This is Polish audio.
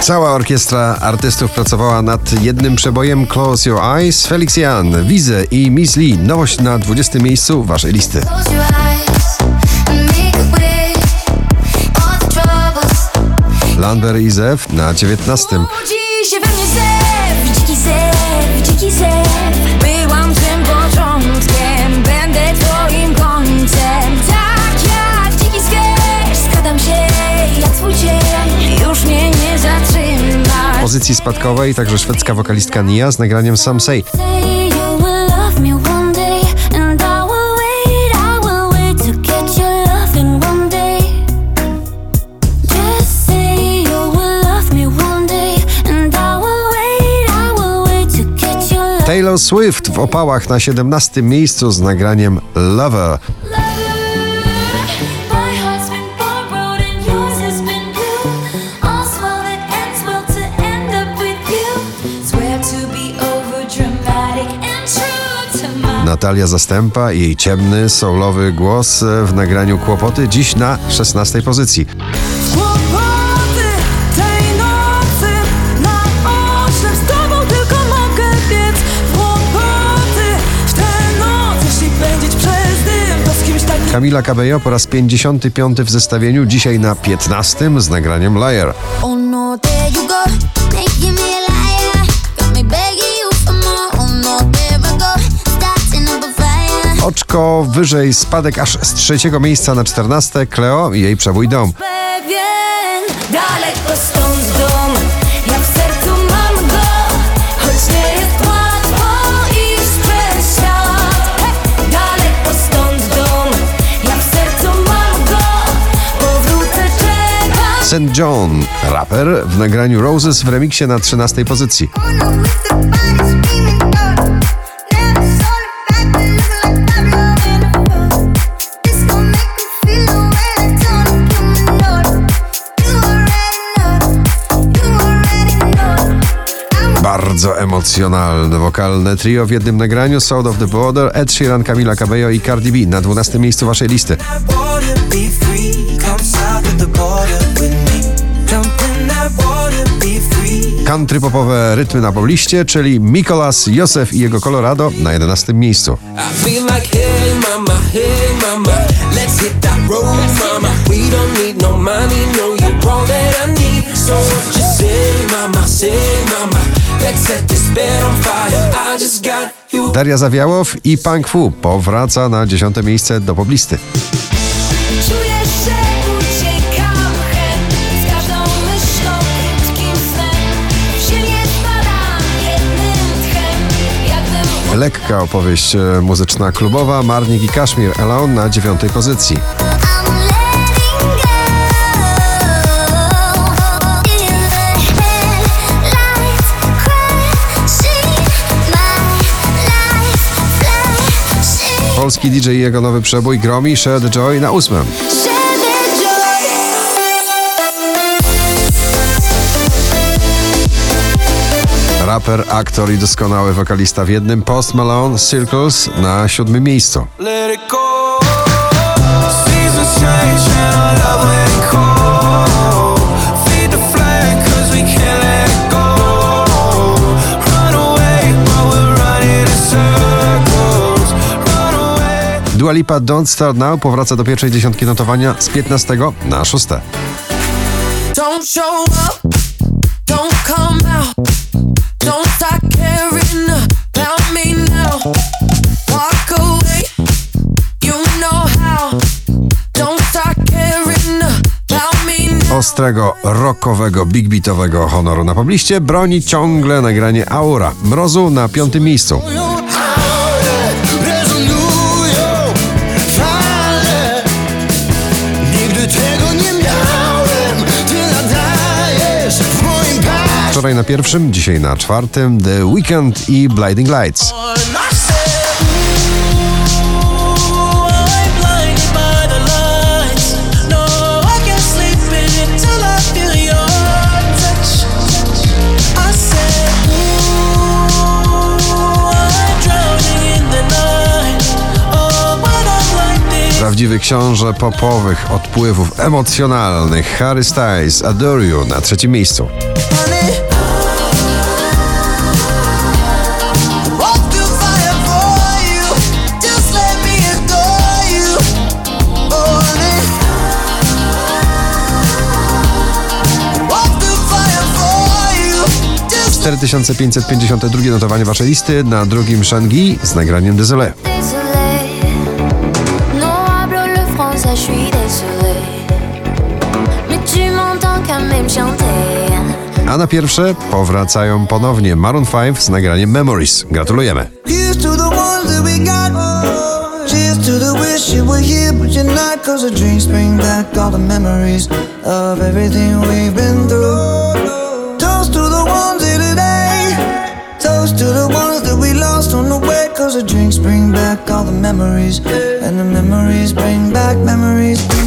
Cała orkiestra artystów pracowała nad jednym przebojem Close Your Eyes. Felix Jan, Wize i Miss Lee. Nowość na 20 miejscu waszej listy. Lambert i Zew na 19. Budzi się we mnie zew, dziki zew, dziki zew. Byłam tym początkiem, pozycji spadkowej także szwedzka wokalistka Nia z nagraniem Some Say. Taylor Swift w opałach na 17 miejscu z nagraniem Lover. Natalia Zastępa i jej ciemny, soulowy głos w nagraniu Kłopoty dziś na 16 pozycji. Camila Cabello po raz 55 w zestawieniu, dzisiaj na 15 z nagraniem Liar. Oczko wyżej, spadek aż z trzeciego miejsca na 14 Cleo i jej przebój dom. pewien Daleko stąd dom Ja w sercu mam go Choć nie jest łatwo iść przez świat Hej! Daleko stąd dom Ja w sercu mam go Powrócę czekać St. John, raper w nagraniu Roses w remiksie na 13 pozycji. Bardzo emocjonalne wokalne trio w jednym nagraniu South of the Border, Ed Sheeran, Camila Cabello i Cardi B na 12 miejscu waszej listy. Country popowe rytmy na pobliście, czyli Mikolas, Józef i jego Colorado na 11 miejscu. Say, mama, say mama, Daria Zawiałow i Punk Fu powraca na 10 miejsce do poblisty. Lekka opowieść e, muzyczna klubowa, Marnik i Kaszmir Alone na 9 pozycji. Polski DJ i jego nowy przebój Gromi Share the Joy na 8. Share the joy. Raper, aktor i doskonały wokalista w jednym Post Malone Circles na 7 miejscu. Dua Lipa Don't Start Now powraca do pierwszej dziesiątki notowania z 15 na 6. Don't show up, don't come out, don't start caring about me now. Walk away, you know how. Don't start caring about me now. Ostrego, rockowego, big beatowego honoru na pobliście broni ciągle nagranie Aura. Mrozu na piątym miejscu. Wczoraj na pierwszym, dzisiaj na czwartym The Weekend i Blinding Lights. Prawdziwy książę popowych odpływów emocjonalnych Harry Styles Adore You na trzecim miejscu. 4552 notowanie waszej listy, na drugim Shangi z nagraniem Désolé. A na pierwsze powracają ponownie Maroon 5 z nagraniem Memories. Gratulujemy. Cause the dreams bring back all the memories of everything we've been through. The drinks bring back all the memories. And the memories bring back memories.